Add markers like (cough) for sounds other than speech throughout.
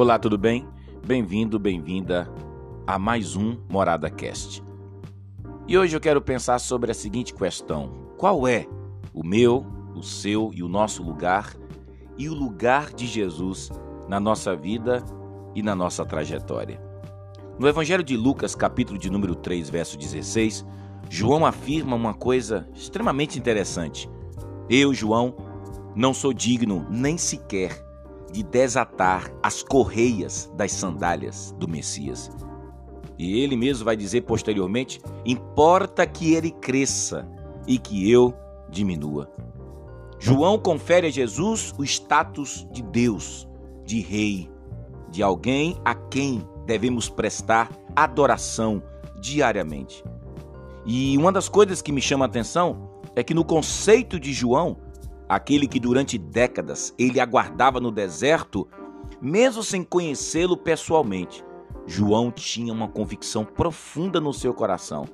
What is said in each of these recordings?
Olá, tudo bem? Bem-vindo, bem-vinda a mais um Morada Cast. E hoje eu quero pensar sobre a seguinte questão: qual é o meu, o seu e o nosso lugar e o lugar de Jesus na nossa vida e na nossa trajetória? No Evangelho de Lucas, capítulo de número 3, verso 16, João afirma uma coisa extremamente interessante. Eu, João, não sou digno nem sequer de desatar as correias das sandálias do Messias. E ele mesmo vai dizer posteriormente: importa que ele cresça e que eu diminua. João confere a Jesus o status de Deus, de rei, de alguém a quem devemos prestar adoração diariamente. E uma das coisas que me chama a atenção é que no conceito de João, aquele que durante décadas ele aguardava no deserto, mesmo sem conhecê-lo pessoalmente. João tinha uma convicção profunda no seu coração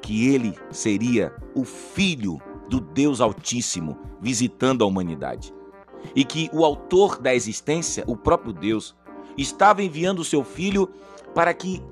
que ele seria o filho do Deus Altíssimo visitando a humanidade. E que o autor da existência, o próprio Deus, estava enviando o seu filho para que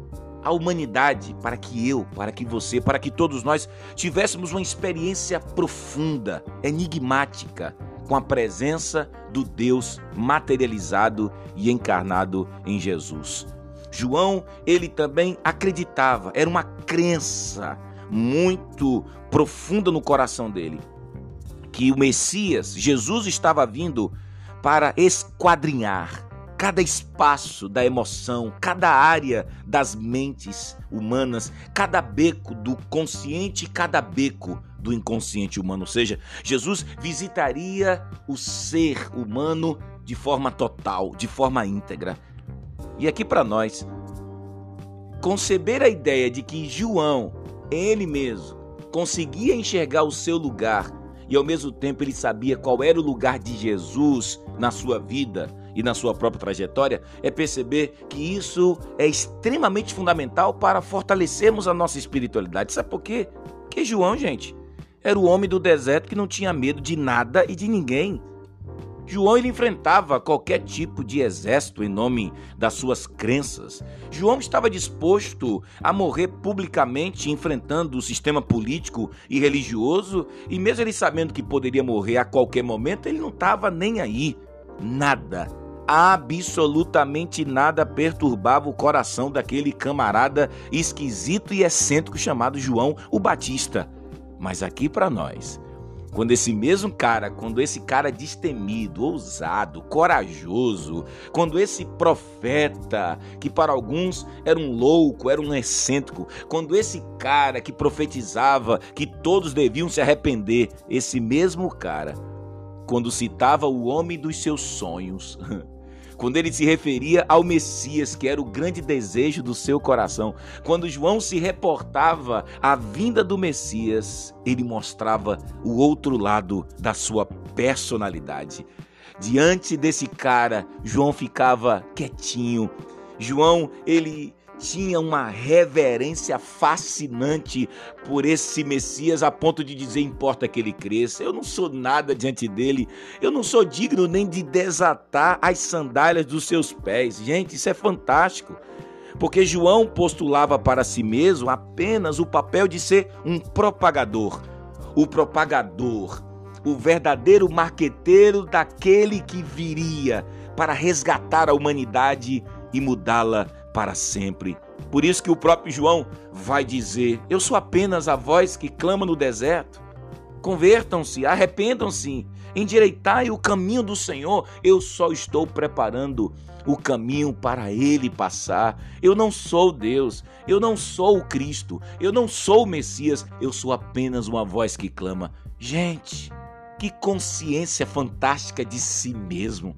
a humanidade, para que eu, para que você, para que todos nós tivéssemos uma experiência profunda, enigmática, com a presença do Deus materializado e encarnado em Jesus. João, ele também acreditava, era uma crença muito profunda no coração dele, que o Messias, Jesus estava vindo para esquadrinhar cada espaço da emoção, cada área das mentes humanas, cada beco do consciente, cada beco do inconsciente humano. Ou seja, Jesus visitaria o ser humano de forma total, de forma íntegra. E aqui para nós, conceber a ideia de que João, ele mesmo, conseguia enxergar o seu lugar e ao mesmo tempo ele sabia qual era o lugar de Jesus na sua vida e na sua própria trajetória, é perceber que isso é extremamente fundamental para fortalecermos a nossa espiritualidade. Sabe por quê? Porque João, gente, era o homem do deserto que não tinha medo de nada e de ninguém. João ele enfrentava qualquer tipo de exército em nome das suas crenças. João estava disposto a morrer publicamente enfrentando o sistema político e religioso, e mesmo ele sabendo que poderia morrer a qualquer momento, ele não estava nem aí. Nada, absolutamente nada perturbava o coração daquele camarada esquisito e excêntrico chamado João o Batista. Mas aqui para nós, quando esse mesmo cara, quando esse cara destemido, ousado, corajoso, quando esse profeta, que para alguns era um louco, era um excêntrico, quando esse cara que profetizava que todos deviam se arrepender, esse mesmo cara, quando citava o homem dos seus sonhos, (laughs) quando ele se referia ao Messias, que era o grande desejo do seu coração, quando João se reportava à vinda do Messias, ele mostrava o outro lado da sua personalidade. Diante desse cara, João ficava quietinho. João, ele tinha uma reverência fascinante por esse Messias a ponto de dizer: importa que ele cresça. Eu não sou nada diante dele, eu não sou digno nem de desatar as sandálias dos seus pés. Gente, isso é fantástico. Porque João postulava para si mesmo apenas o papel de ser um propagador. O propagador, o verdadeiro marqueteiro daquele que viria para resgatar a humanidade e mudá-la para sempre. Por isso que o próprio João vai dizer: Eu sou apenas a voz que clama no deserto. Convertam-se, arrependam-se, endireitai o caminho do Senhor. Eu só estou preparando o caminho para ele passar. Eu não sou Deus, eu não sou o Cristo, eu não sou o Messias, eu sou apenas uma voz que clama. Gente, que consciência fantástica de si mesmo.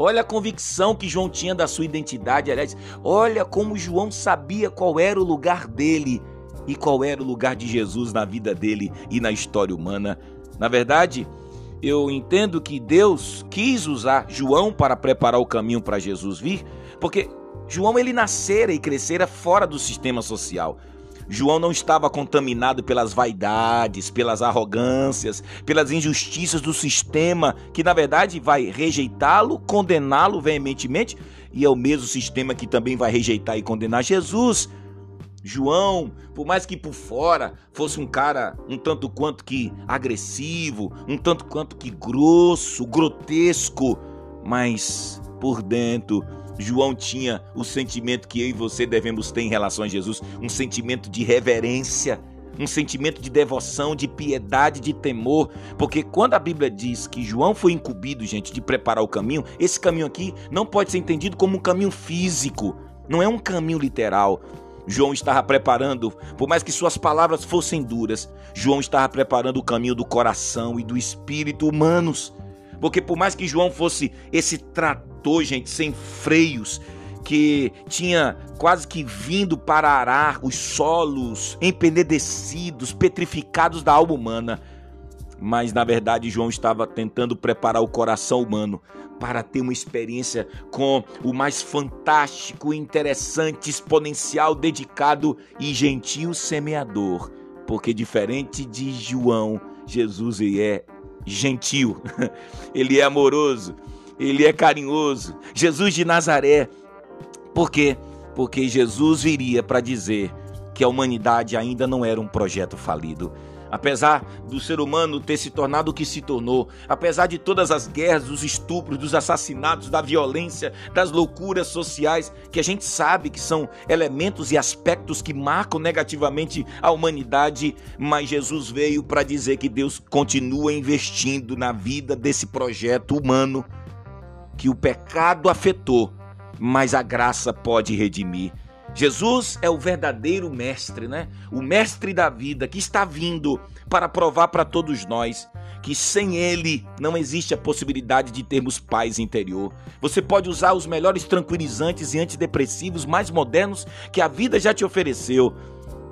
Olha a convicção que João tinha da sua identidade, aliás, olha como João sabia qual era o lugar dele e qual era o lugar de Jesus na vida dele e na história humana. Na verdade, eu entendo que Deus quis usar João para preparar o caminho para Jesus vir, porque João ele nascera e crescera fora do sistema social. João não estava contaminado pelas vaidades, pelas arrogâncias, pelas injustiças do sistema, que na verdade vai rejeitá-lo, condená-lo veementemente, e é o mesmo sistema que também vai rejeitar e condenar Jesus. João, por mais que por fora fosse um cara um tanto quanto que agressivo, um tanto quanto que grosso, grotesco, mas por dentro João tinha o sentimento que eu e você devemos ter em relação a Jesus, um sentimento de reverência, um sentimento de devoção, de piedade, de temor, porque quando a Bíblia diz que João foi incumbido, gente, de preparar o caminho, esse caminho aqui não pode ser entendido como um caminho físico, não é um caminho literal. João estava preparando, por mais que suas palavras fossem duras, João estava preparando o caminho do coração e do espírito humanos. Porque por mais que João fosse esse trator, gente, sem freios, que tinha quase que vindo para arar os solos empenedecidos, petrificados da alma humana, mas na verdade João estava tentando preparar o coração humano para ter uma experiência com o mais fantástico, interessante, exponencial, dedicado e gentil semeador. Porque diferente de João, Jesus é gentil, (laughs) ele é amoroso, ele é carinhoso. Jesus de Nazaré. Por quê? Porque Jesus viria para dizer que a humanidade ainda não era um projeto falido. Apesar do ser humano ter se tornado o que se tornou, apesar de todas as guerras, dos estupros, dos assassinatos, da violência, das loucuras sociais, que a gente sabe que são elementos e aspectos que marcam negativamente a humanidade, mas Jesus veio para dizer que Deus continua investindo na vida desse projeto humano que o pecado afetou, mas a graça pode redimir. Jesus é o verdadeiro mestre, né? O mestre da vida que está vindo para provar para todos nós que sem ele não existe a possibilidade de termos paz interior. Você pode usar os melhores tranquilizantes e antidepressivos mais modernos que a vida já te ofereceu,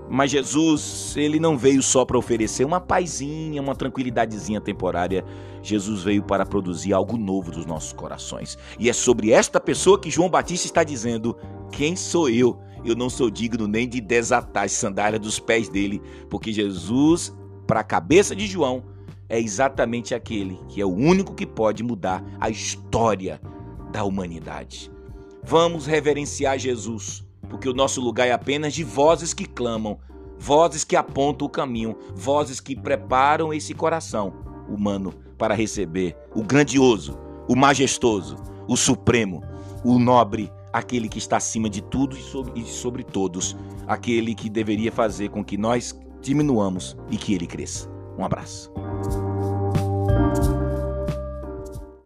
mas Jesus, ele não veio só para oferecer uma paizinha, uma tranquilidadezinha temporária. Jesus veio para produzir algo novo dos nossos corações. E é sobre esta pessoa que João Batista está dizendo: Quem sou eu? Eu não sou digno nem de desatar as sandálias dos pés dele, porque Jesus, para a cabeça de João, é exatamente aquele que é o único que pode mudar a história da humanidade. Vamos reverenciar Jesus porque o nosso lugar é apenas de vozes que clamam, vozes que apontam o caminho, vozes que preparam esse coração humano para receber o grandioso, o majestoso, o supremo, o nobre, aquele que está acima de tudo e sobre, e sobre todos, aquele que deveria fazer com que nós diminuamos e que ele cresça. Um abraço.